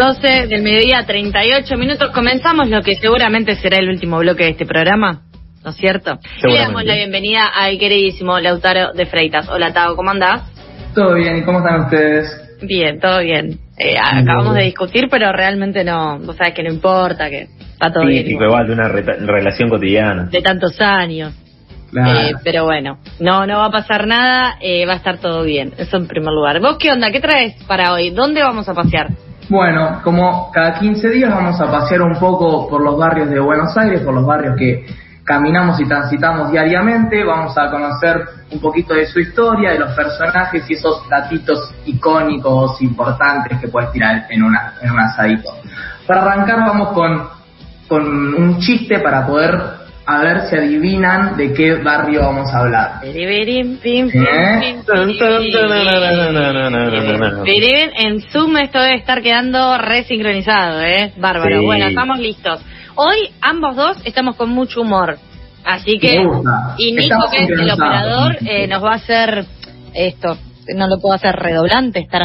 12 del mediodía, 38 minutos. Comenzamos lo que seguramente será el último bloque de este programa, ¿no es cierto? Y le damos la bienvenida al queridísimo Lautaro de Freitas. Hola, Tao, ¿cómo andás? Todo bien, ¿y cómo están ustedes? Bien, todo bien. Eh, acabamos de discutir, pero realmente no, vos sabes que no importa, que está todo bien. Típico igual de una relación cotidiana. De tantos años. Claro. Eh, pero bueno, no, no va a pasar nada, eh, va a estar todo bien. Eso en primer lugar. ¿Vos qué onda? ¿Qué traes para hoy? ¿Dónde vamos a pasear? Bueno, como cada 15 días vamos a pasear un poco por los barrios de Buenos Aires, por los barrios que caminamos y transitamos diariamente, vamos a conocer un poquito de su historia, de los personajes y esos datitos icónicos, importantes que puedes tirar en, una, en un asadito. Para arrancar vamos con, con un chiste para poder a ver si adivinan de qué barrio vamos a hablar. En Zoom esto debe estar quedando resincronizado, ¿eh? Bárbaro. Bueno, estamos listos. Hoy ambos dos estamos con mucho humor. Así que, y Nico, que es el operador, eh, nos va a hacer esto, no lo puedo hacer redoblante, estar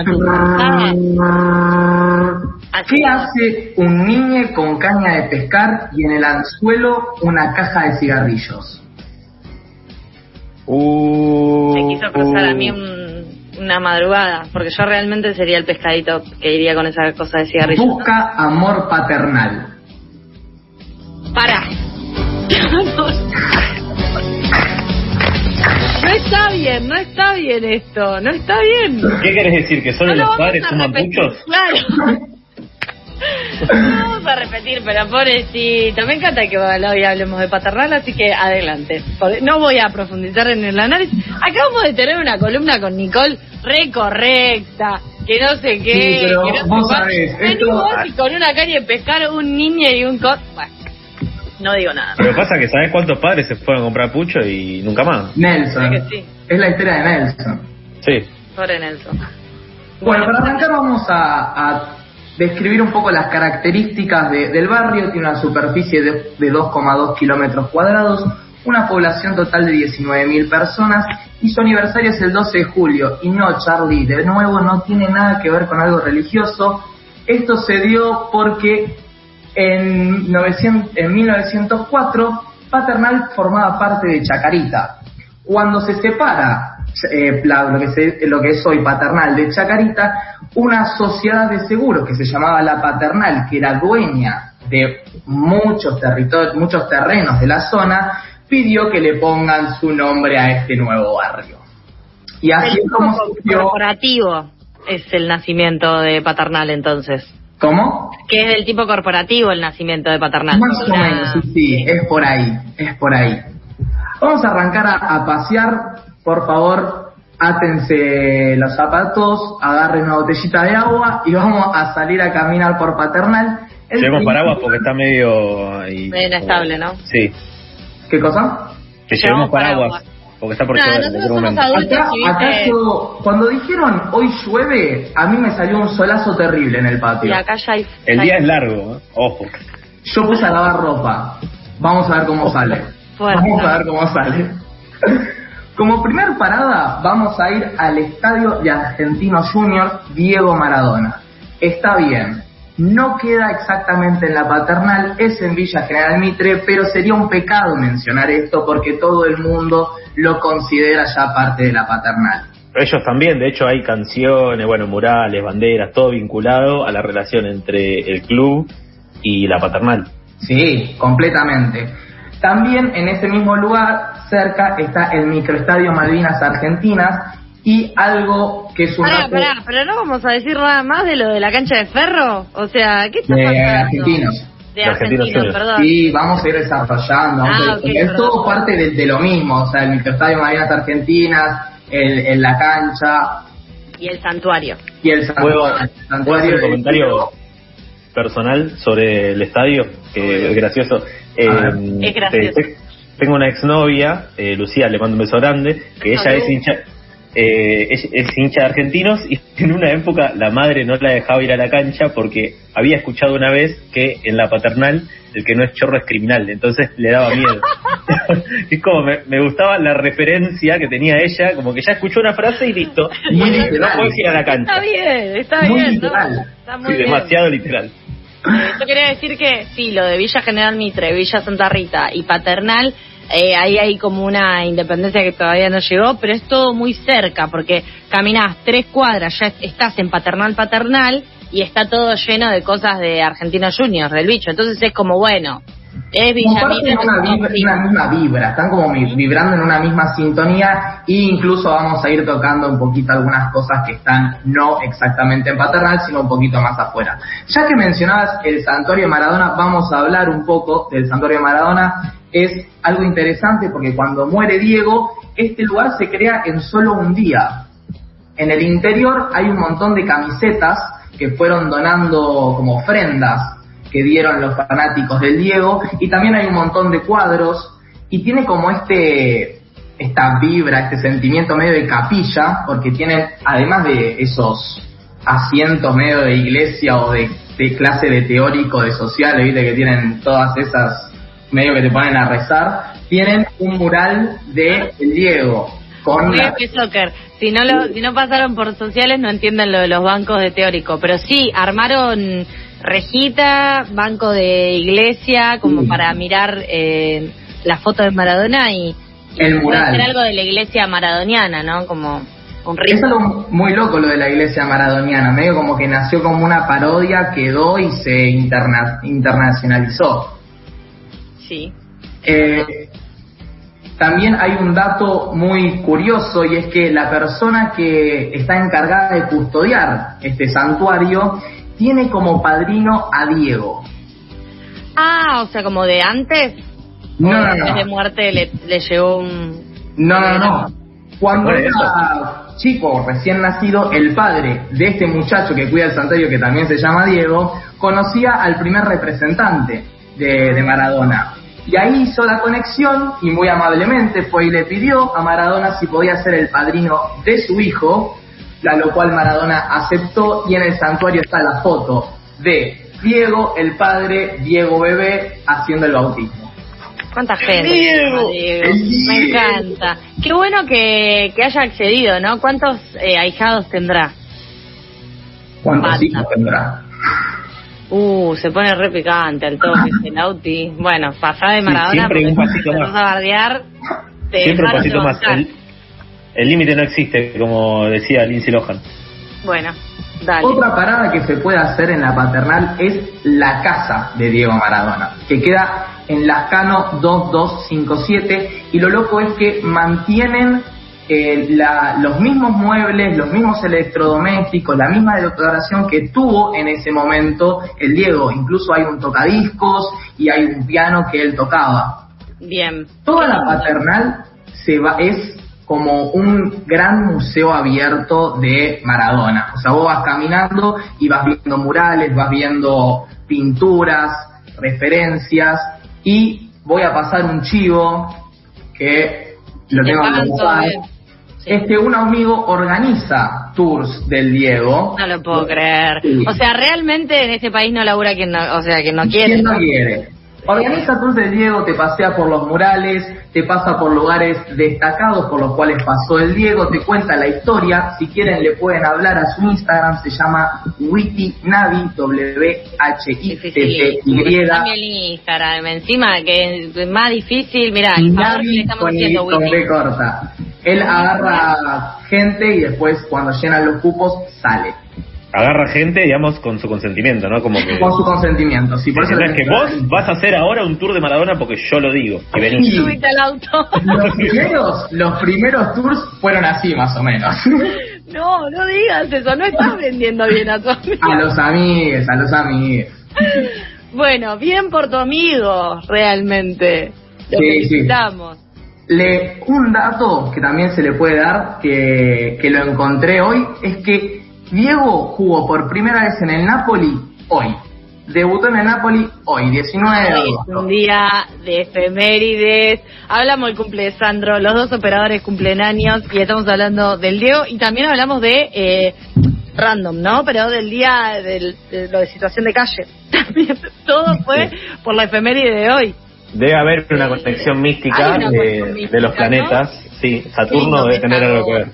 ¿Qué hace un niño con caña de pescar y en el anzuelo una caja de cigarrillos? Uh, Me quiso cruzar a mí un- una madrugada, porque yo realmente sería el pescadito que iría con esa cosa de cigarrillo. Busca amor paternal. Está bien, no está bien esto, no está bien. ¿Qué querés decir? ¿Que solo No los padres repetir, puchos? Claro. No vamos a repetir, pero pobrecito. Me encanta que hoy hablemos de paternal, así que adelante. No voy a profundizar en el análisis. Acabamos de tener una columna con Nicole re correcta, que no sé qué. Sí, pero que no vos sabés, esto- vos y con una caña de pescar un niño y un cot. Bueno, no digo nada. Pero pasa que ¿sabés cuántos padres se fueron a comprar pucho y nunca más? Nelson. Es que sí. Es la historia de Nelson. Sí. Pobre Nelson. Bueno, para arrancar vamos a, a describir un poco las características de- del barrio. Tiene una superficie de, de 2,2 kilómetros cuadrados, una población total de 19.000 personas y su aniversario es el 12 de julio. Y no, Charlie, de nuevo no tiene nada que ver con algo religioso. Esto se dio porque en, 900 en 1904 Paternal formaba parte de Chacarita. Cuando se separa eh, lo, que se- lo que es hoy Paternal de Chacarita, una sociedad de seguros que se llamaba La Paternal, que era dueña de muchos territorios, muchos terrenos de la zona, pidió que le pongan su nombre a este nuevo barrio. Y así El es como surgió. corporativo es el nacimiento de paternal entonces. ¿Cómo? Que es del tipo corporativo el nacimiento de paternal. Más o menos, sí, sí, es por ahí, es por ahí. Vamos a arrancar a, a pasear, por favor, átense los zapatos, agarren una botellita de agua y vamos a salir a caminar por Paternal. Llevemos paraguas porque está medio... ahí, Medio inestable, ¿no? Sí. ¿Qué cosa? Que llevemos paraguas paraguas. Porque está por No, llover en nosotros cualquier somos momento. adultos. Acá, yo- cuando dijeron hoy llueve, a mí me salió un solazo terrible en el Y patio. acá ya hay. El ya día hay- es largo, ¿eh? ojo. Yo puse a lavar ropa. Vamos a ver cómo sale. Vamos a ver cómo sale. Como primer parada, vamos a ir al estadio de Argentinos Juniors Diego Maradona. Está bien, no queda exactamente en la paternal, es en Villa General Mitre, pero sería un pecado mencionar esto porque todo el mundo lo considera ya parte de la paternal. Ellos también, de hecho hay canciones, bueno, murales, banderas, todo vinculado a la relación entre el club y la paternal. Sí, completamente. También en ese mismo lugar, cerca, está el microestadio Malvinas Argentinas y algo que es un Pará, dato pará, pero no vamos a decir nada más de lo de la cancha de ferro. O sea, ¿qué está de pasando? argentinos. De De Argentinos argentinos, perdón. Sí, vamos a ir desarrollando. Ah, a ir- ok, es perdón. todo parte de, de lo mismo, o sea, el microestadio Malvinas Argentinas, el, el- la cancha Y el santuario. y el ¿Puedo, santuario. el puedo hacer un comentario personal sobre el estadio? Que es gracioso. Eh. Es gracioso. te- te- tengo una exnovia, eh, Lucía, le mando un beso grande, que ella es hincha eh, es, es, hincha de argentinos y en una época la madre no la dejaba ir a la cancha porque había escuchado una vez que en la paternal el que no es chorro es criminal, entonces le daba miedo. es como me, gustaba la referencia que tenía ella, como que ya escuchó una frase y listo. Muy literal. No ir a la cancha. Está bien, está bien. Está muy demasiado literal. Eh, yo quería decir que sí, lo de Villa General Mitre, Villa Santa Rita y Paternal eh, ahí hay como una independencia que todavía no llegó, pero es todo muy cerca, porque caminás tres cuadras, ya estás en paternal paternal y está todo lleno de cosas de Argentino Juniors, del bicho. Entonces es como, bueno, es. Una, vibra, una misma vibra, están como vibrando en una misma sintonía e incluso vamos a ir tocando un poquito algunas cosas que están no exactamente en paternal, sino un poquito más afuera. Ya que mencionabas el Santuario Maradona, vamos a hablar un poco del Santuario Maradona es algo interesante porque cuando muere Diego, este lugar se crea en solo un día. En el interior hay un montón de camisetas que fueron donando como ofrendas que dieron los fanáticos del Diego y también hay un montón de cuadros y tiene como este esta vibra, este sentimiento medio de capilla, porque tiene, además de esos asientos medio de iglesia o de, clase de teórico, de social, ¿viste? que tienen todas esas medio que te ponen a rezar, tienen un mural de Diego. Con soccer. Si no, lo, si no pasaron por sociales no entienden lo de los bancos de teórico, pero sí, armaron rejita, banco de iglesia, como para mirar eh, la foto de Maradona y, el mural. algo de la iglesia maradoniana, ¿no? Como un Es algo muy loco lo de la iglesia maradoniana, medio como que nació como una parodia, quedó y se interna internacionalizó. Sí. Eh, también hay un dato muy curioso y es que la persona que está encargada de custodiar este santuario tiene como padrino a Diego. Ah, o sea, como de antes. No, no, no. de muerte le, le llegó un. No, no, no. Cuando era chico, recién nacido, el padre de este muchacho que cuida el santuario, que también se llama Diego, conocía al primer representante de, Maradona. Y ahí hizo la conexión y muy amablemente fue y le pidió a Maradona si podía ser el padrino de su hijo, a lo cual Maradona aceptó y en el santuario está la foto de Diego, el padre, Diego bebé, haciendo el bautismo. ¿Cuánta gente? Diego. Me encanta. Qué bueno que, haya accedido, ¿no? ¿Cuántos eh, ahijados tendrá? ¿Cuántos hijos tendrá? Uh, se pone re picante al toque el Auti. Bueno, pasá de Maradona. siempre un pasito más. A bardear, siempre un pasito más. El límite no existe, como decía Lindsay Lohan. Bueno, dale. Otra parada que se puede hacer en la paternal es la casa de Diego Maradona, que queda en Lascano 2257 y lo loco es que mantienen eh, la, los mismos muebles, los mismos electrodomésticos, la misma decoración que tuvo en ese momento el Diego. Incluso hay un tocadiscos y hay un piano que él tocaba. Bien. Toda la paternal se va, es como un gran museo abierto de Maradona. O sea, vos vas caminando y vas viendo murales, vas viendo pinturas, referencias y voy a pasar un chivo que lo tengo que es que un amigo organiza tours del Diego. No lo puedo creer. O sea, realmente en este país no labura quien no, o sea, quien no quiere. ¿Quién no quiere? Organiza tours del Diego, te pasea por los murales, te pasa por lugares destacados por los cuales pasó el Diego, te cuenta la historia. Si quieren le pueden hablar a su Instagram, se llama Witinavi, W-H-I-T-T-Y. También Instagram, encima que es más difícil, mirá, le estamos haciendo, corta. Él agarra gente y después cuando llenan los cupos sale. Agarra gente, digamos, con su consentimiento, ¿no? Como que... Con su consentimiento, sí. Por eso es que vos vas a hacer ahora un tour de Maradona porque yo lo digo. Y venís. al auto. Los primeros, los primeros tours fueron así, más o menos. No, no digas eso, no estás vendiendo bien a tu amigo. A los amigos, a los amigos. Bueno, bien por tu amigo, realmente. Lo sí, felicitamos. Le, un dato que también se le puede dar, que, que lo encontré hoy, es que Diego jugó por primera vez en el Napoli hoy. debutó en el Napoli hoy, 19 de es agosto. un día de efemérides. Hablamos del cumple de Sandro, los dos operadores cumplen años y estamos hablando del Diego y también hablamos de eh, random, ¿no? Pero del día del- de lo de situación de calle. También todo fue por la efeméride de hoy. Debe haber una conexión mística, una de, conexión mística, de los ¿no? planetas. Sí, Saturno debe tener algo que ver.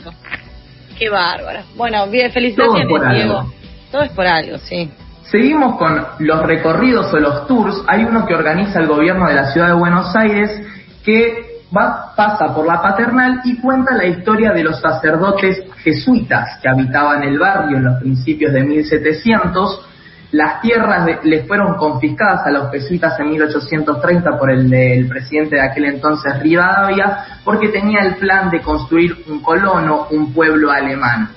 Qué bárbaro. Bueno, bien, felicitaciones, Todo Diego. algo. Todo es por algo, sí. Seguimos con los recorridos o los tours. Hay uno que organiza el gobierno de la ciudad de Buenos Aires que va, pasa por la paternal y cuenta la historia de los sacerdotes jesuitas que habitaban el barrio en los principios de 1700. Las tierras de- les fueron confiscadas a los jesuitas en 1830 por el, el presidente de aquel entonces Rivadavia porque tenía el plan de construir un colono, un pueblo alemán.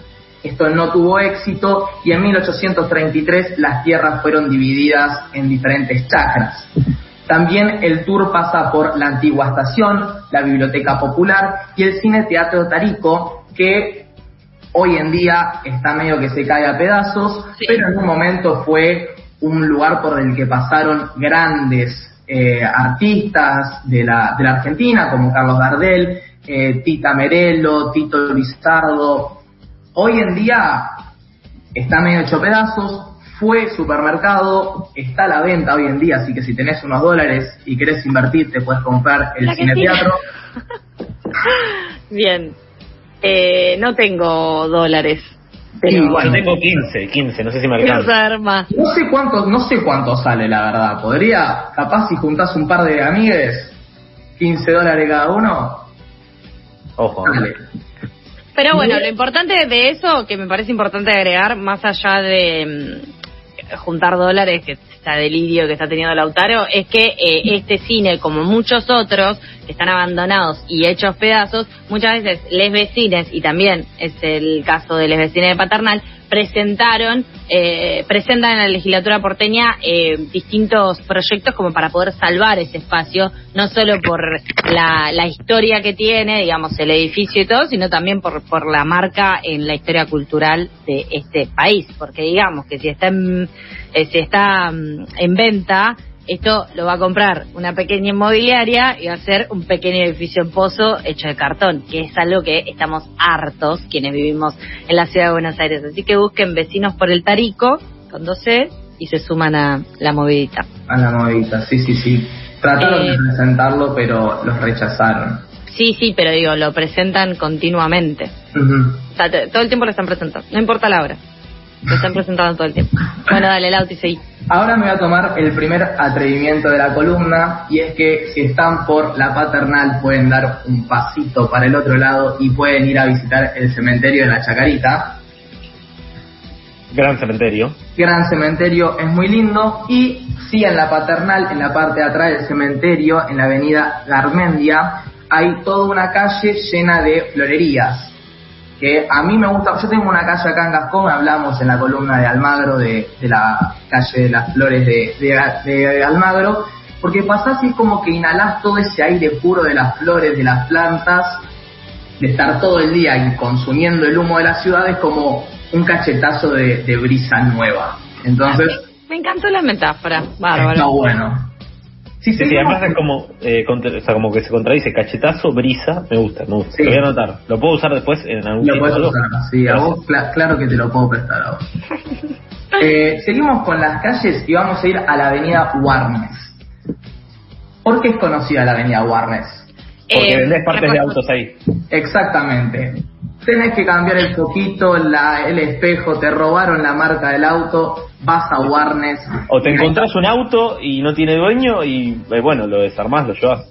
Esto no tuvo éxito y en 1833 las tierras fueron divididas en diferentes chacras. También el tour pasa por la antigua estación, la biblioteca popular y el cine teatro Tarico, que hoy en día está medio que se cae a pedazos, Sí. pero en un momento fue un lugar por el que pasaron grandes eh, artistas de la, de la Argentina, como Carlos Gardel, eh, Tita Merelo, Tito Lizardo. Hoy en día está medio hecho pedazos, fue supermercado, está a la venta hoy en día, así que si tenés unos dólares y querés invertir, te puedes comprar el cine teatro. Bien. Eh, no tengo dólares. Pero tengo 15, 15, no sé si me quiero alcanza. saber más. No sé cuánto, no sé cuánto sale la verdad. Podría, capaz si juntás un par de amigues, 15 dólares cada uno, Ojo. dale. Pero bueno, lo importante de eso, que me parece importante agregar, más allá de juntar dólares, que está delirio que está teniendo Lautaro, es que eh, este cine, como muchos otros, que están abandonados y hechos pedazos, muchas veces les vecines, y también es el caso de les vecines de Paternal, presentaron, eh, presentan en la legislatura porteña eh, distintos proyectos como para poder salvar ese espacio, no solo por la, historia que tiene, digamos, el edificio y todo, sino también por, por la marca en la historia cultural de este país. Porque digamos que si está en, eh, si está mm, en venta, esto lo va a comprar una pequeña inmobiliaria y va a ser un pequeño edificio en pozo hecho de cartón, que es algo que estamos hartos quienes vivimos en la ciudad de Buenos Aires. Así que busquen vecinos por el Tarico, con 12, y se suman a la movidita. A la movidita, sí, sí, sí. Trataron Eh. de presentarlo, pero los rechazaron. Sí, sí, pero digo, lo presentan continuamente. O sea, todo el tiempo lo están presentando, no importa la hora. Lo están presentando todo el tiempo. Bueno, dale, Lauti, seguí. Ahora me voy a tomar el primer atrevimiento de la columna y es que si están por la paternal pueden dar un pasito para el otro lado y pueden ir a visitar el cementerio de la Chacarita. Gran cementerio. Gran cementerio, es muy lindo y sí en la paternal, en la parte de atrás del cementerio, en la avenida Garmendia, hay toda una calle llena de florerías. Que a mí me gusta, yo tengo una calle acá en Gascón, hablamos en la columna de Almagro de, de la calle de las flores de, de- de Almagro, porque pasás y es como que inhalás todo ese aire puro de las flores, de las plantas, de estar todo el día y consumiendo el humo de la ciudad es como un cachetazo de, de brisa nueva. Entonces, Me encantó la metáfora, está bárbaro. bueno. Sí, Sí, sí, seguimos- además es como, eh, contra- o sea, como que se contradice. Cachetazo, brisa, me gusta, me gusta. Sí. Lo voy a anotar. ¿Lo puedo usar después en algún Lo puedes usar, sí, a vos, cla- claro que te lo puedo prestar a vos. Eh, seguimos con las calles y vamos a ir a la avenida Warnes. ¿Por qué es conocida la avenida Warnes? Porque Eh, vendés partes de autos ahí. Exactamente. Tenés que cambiar el foquito, la, el espejo, te robaron la marca del auto, vas a Warnes. O te encontrás un auto y no tiene dueño y, eh, bueno, lo desarmás, lo llevas.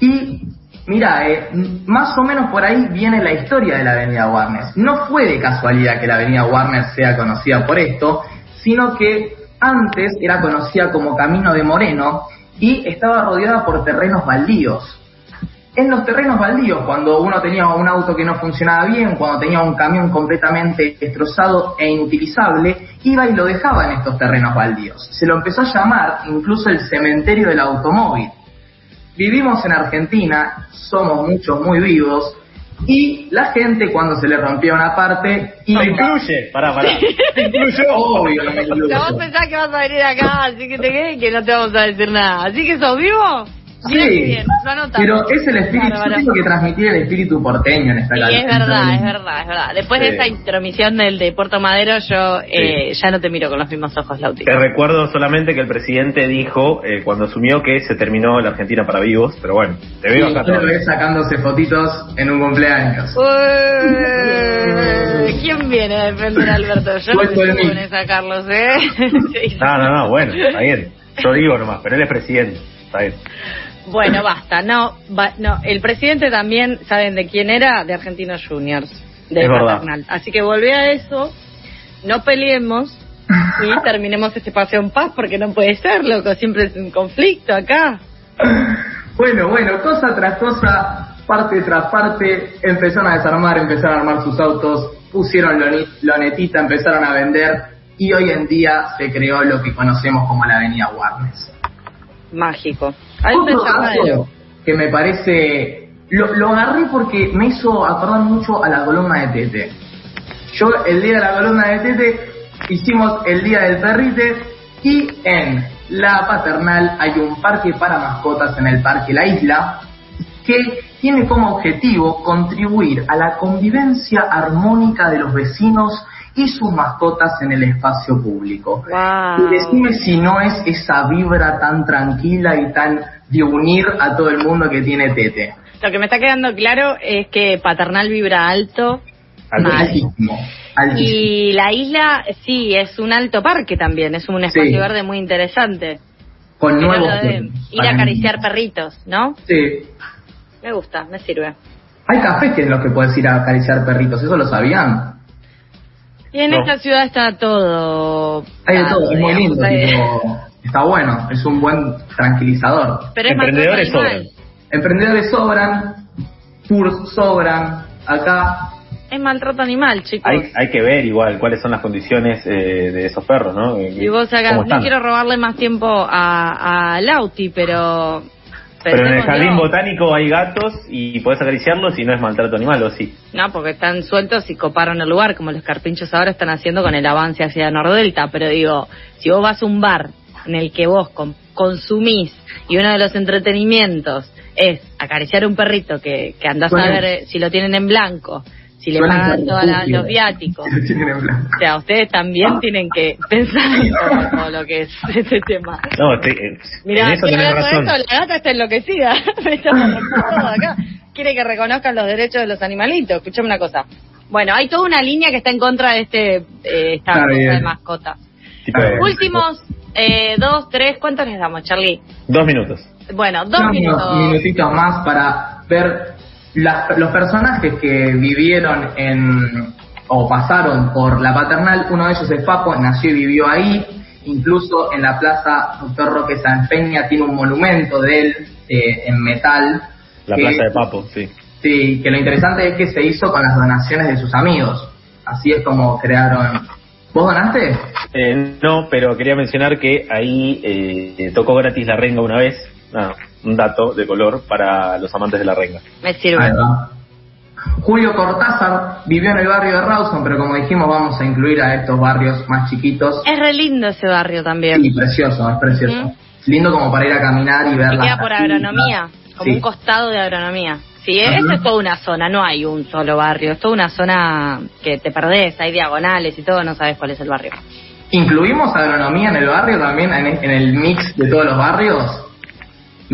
Y mira, eh, más o menos por ahí viene la historia de la Avenida Warnes. No fue de casualidad que la Avenida Warnes sea conocida por esto, sino que antes era conocida como Camino de Moreno y estaba rodeada por terrenos baldíos. En los terrenos baldíos, cuando uno tenía un auto que no funcionaba bien, cuando tenía un camión completamente destrozado e inutilizable, iba y lo dejaba en estos terrenos baldíos. Se lo empezó a llamar incluso el cementerio del automóvil. Vivimos en Argentina, somos muchos muy vivos Y la gente cuando se le rompía una parte Me incluye. Pará, pará. Me incluyo. Obvio, me incluyo. Te vos pensás que vas a venir acá, así que te quedes que no te vamos a decir nada. Así que sos vivo. Sí, bien, lo anotamos. pero es el espíritu, yo tengo que transmitir el espíritu porteño en esta Sí, canción. es verdad, es verdad, es verdad. Después de esa intromisión del de Puerto Madero, yo eh, ya no te miro con los mismos ojos, Lauti. Te recuerdo solamente que el presidente dijo eh, cuando asumió que se terminó la Argentina para vivos, pero bueno, te veo acá Yo lo todavía. ves sacándose fotitos en un cumpleaños. ¿Quién viene a defender a Alberto? Yo no sé con esa Carlos, ¿eh? No, no, no, bueno, está bien. Yo digo nomás, pero él es presidente. Está bien. Bueno, basta. No, va- no, el presidente también, ¿saben de quién era? De Argentinos Juniors, de Es verdad. Paternal. Así que volví a eso, no peleemos y terminemos este paseo en paz porque no puede ser, loco. Siempre es un conflicto acá. Bueno, bueno, cosa tras cosa, parte tras parte, empezaron a desarmar, empezaron a armar sus autos, pusieron lonetita, empezaron a vender y hoy en día se creó lo que conocemos como la Avenida Warnes. Mágico. El llamadero. dato que me parece, lo, lo agarré porque me hizo acordar mucho a la columna de Tete. Yo el día de la columna de Tete hicimos el día del perrite y en la paternal hay un parque para mascotas en el parque La Isla que tiene como objetivo contribuir a la convivencia armónica de los vecinos y sus mascotas en el espacio público. Wow. Y decime si no es esa vibra tan tranquila y tan de unir a todo el mundo que tiene Tete. Lo que me está quedando claro es que Paternal vibra alto. Altísimo. altísimo. Y la isla, sí, es un alto parque también, es un espacio Sí. verde muy interesante. Con Pero nuevos de ir a acariciar perritos, ¿no? Sí. Me gusta, me sirve. Hay cafés que en los que puedes ir a acariciar perritos, ¿eso lo sabían? Y en No. esta ciudad está todo. Hay de todo, es muy lindo. hay- tipo, está bueno, es un buen tranquilizador. Pero es Emprendedores animal. Emprendedores sobran, tours sobran, acá Es maltrato animal, chicos. Hay, hay que ver igual cuáles son las condiciones eh, de esos perros, ¿no? Eh, Y vos acá, no quiero robarle más tiempo a, a Lauti, pero. Pero en el jardín botánico hay gatos y podés acariciarlos y no es maltrato animal, ¿o sí? No, porque están sueltos y coparon el lugar, como los carpinchos ahora están haciendo con el avance hacia Nordelta. Pero digo, si vos vas a un bar en el que vos con- consumís y uno de los entretenimientos es acariciar un perrito que, que andás a ver eh, si lo tienen en blanco, si le pagan todos los viáticos. O sea, ustedes también tienen que pensar en todo, lo que es este tema. No, estoy- eh, Mirá, en eso tenés razón. eso, la gata está enloquecida. Acá. Quiere que reconozcan los derechos de los animalitos. Escuchame una cosa. Bueno, hay toda una línea que está en contra de este eh, esta cosa bien. de mascota. Tipo, Está bien. Últimos eh, dos, tres, ¿cuántos les damos, Charlie? Dos minutos. Bueno, dos minutos. minutitos más para ver las- los personajes que vivieron en o pasaron por la paternal. Uno de ellos es Papo, nació y vivió ahí. Incluso en la plaza Doctor Roque San Peña tiene un monumento de él eh, en metal. La que- plaza de Papo, sí. Sí, que lo interesante es que se hizo con las donaciones de sus amigos. Así es como crearon. ¿Vos donaste? Eh, no, pero quería mencionar que ahí eh, tocó gratis la renga una vez. Nada, un dato de color para los amantes de la renga. Me sirve. Julio Cortázar vivió en el barrio de Rawson, pero como dijimos vamos a incluir a estos barrios más chiquitos. Es re lindo ese barrio también. Sí, precioso, es precioso. Mm. Lindo como para ir a caminar y ver las queda por agronomía, como Sí. un costado de agronomía. Sí, Ajá. eso es toda una zona, no hay un solo barrio, es toda una zona que te perdés, hay diagonales y todo, no sabes cuál es el barrio. ¿Incluimos agronomía en el barrio también, en el mix de todos los barrios?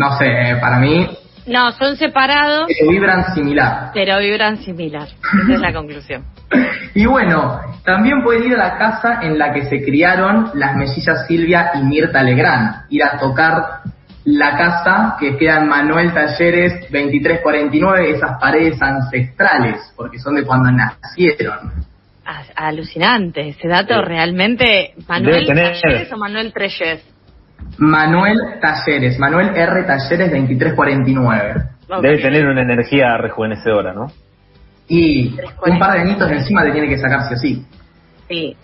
No sé, para mí No, son separados, se vibran similar. pero vibran similar. Esa es la conclusión. Y bueno, también puede ir a la casa en la que se criaron las mellizas Silvia y Mirta Legrand. Ir a tocar la casa que queda en Manuel Talleres 2349, esas paredes ancestrales, porque son de cuando nacieron. Alucinante, ese dato Sí. realmente. ¿Manuel Debe tener- Talleres o Manuel Treyes? Manuel Talleres, Manuel R. Talleres 2349. Ok. Debe tener una energía rejuvenecedora, ¿no? Y un par de añitos de encima te tiene que sacar sí o sí.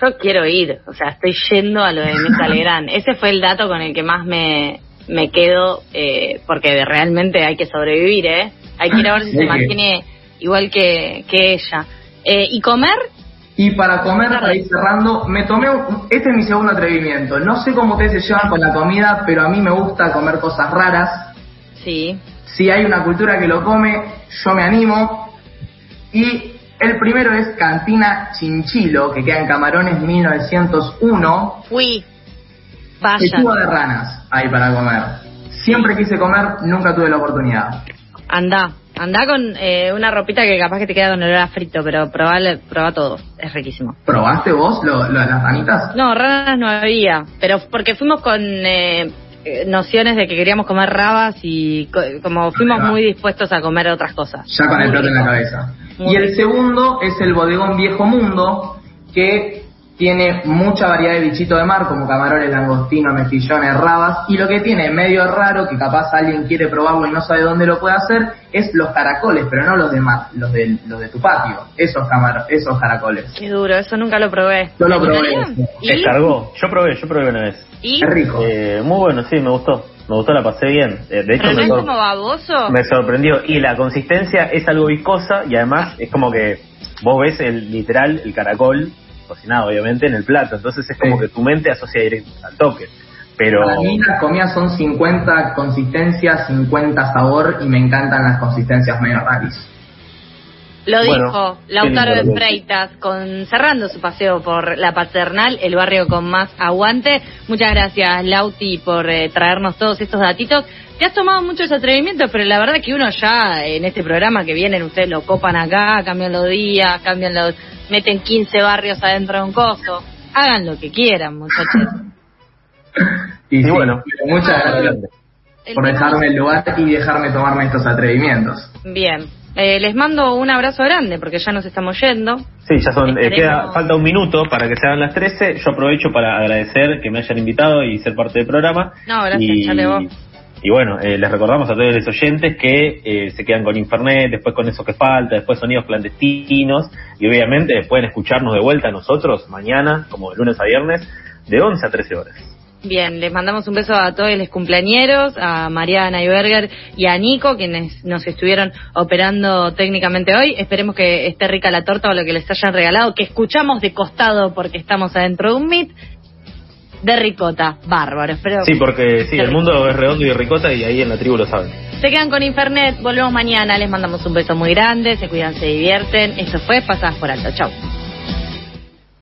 Yo quiero ir, o sea, estoy yendo a lo de Mirta Legrand. Ese fue el dato con el que más me, me quedo, eh, porque realmente hay que sobrevivir, ¿eh? Hay que ir a ver si Sí, se mantiene igual que, que ella. Eh, ¿Y comer? Y para comer, para ir cerrando, me tomé, un- este es mi segundo atrevimiento. No sé cómo ustedes se llevan con la comida, pero a mí me gusta comer cosas raras. Sí. Si hay una cultura que lo come, yo me animo. Y el primero es Cantina Chinchilo, que queda en Camarones 1901. Fui. Vaya. de ranas hay para comer. Siempre quise comer, nunca tuve la oportunidad. Anda. Anda con eh, una ropita que capaz que te queda con olor a frito, pero probá, probá todo. Es riquísimo. ¿Probaste vos lo, lo de las ranitas? No, ranas no había, pero porque fuimos con eh, eh, nociones de que queríamos comer rabas y co- como fuimos muy dispuestos a comer otras cosas. Ya con el plato en la cabeza. Muy y el segundo es el bodegón Viejo Mundo, que tiene mucha variedad de bichitos de mar, como camarones, langostinos, mejillones, rabas, y lo que tiene medio raro, que capaz alguien quiere probarlo y no sabe dónde lo puede hacer, es los caracoles, pero no los de mar, los de, los de tu patio, esos, camar esos caracoles. Qué duro, eso nunca lo probé. Yo lo ¿Te probé. Descargó. Yo probé, yo probé una vez. ¿Y? Es rico. Eh, muy bueno, sí, me gustó. Me gustó, la pasé bien. Eh, de hecho, ¿Pero no me, es sor- como baboso? me sorprendió. Y la consistencia es algo viscosa y además es como que vos ves el literal, el caracol, cocinado obviamente, en el plato. Entonces es como Sí. que tu mente asocia directo al toque. Pero Para mí las comidas son 50 consistencias, 50 sabor, y me encantan las consistencias medio raris. Lo Bueno, dijo Lautaro de Freitas, con, cerrando su paseo por la paternal, el barrio con más aguante. Muchas gracias, Lauti, por eh, traernos todos estos datitos. Te has tomado muchos atrevimientos, pero la verdad que uno ya en este programa que vienen, ustedes lo copan acá, cambian los días, cambian los. meten 15 barrios adentro de un coso. Hagan lo que quieran, muchachos. Y, Y sí, bueno. muchas gracias El por dejarme el lugar y dejarme tomarme estos atrevimientos. Bien. Eh, les mando un abrazo grande porque ya nos estamos yendo. Sí, ya son, eh, queda, falta un minuto para que se hagan las 13. Yo aprovecho para agradecer que me hayan invitado y ser parte del programa. No, gracias, y, chale vos. Y bueno, eh, les recordamos a todos los oyentes que eh, se quedan con Infernet, después con eso que falta, después sonidos clandestinos y obviamente pueden escucharnos de vuelta a nosotros mañana, como de lunes a viernes, de 11 a 13 horas. Bien, les mandamos un beso a todos los cumpleañeros, a Mariana Iberger y a Nico, quienes nos estuvieron operando técnicamente hoy. Esperemos que esté rica la torta o lo que les hayan regalado, que escuchamos de costado porque estamos adentro de un meet de ricota. Bárbaro, espero. Sí, porque sí, el mundo es redondo y ricota y ahí en la tribu lo saben. Se quedan con Infernet, volvemos mañana, les mandamos un beso muy grande, se cuidan, se divierten. Esto fue Pasadas por Alto. Chau.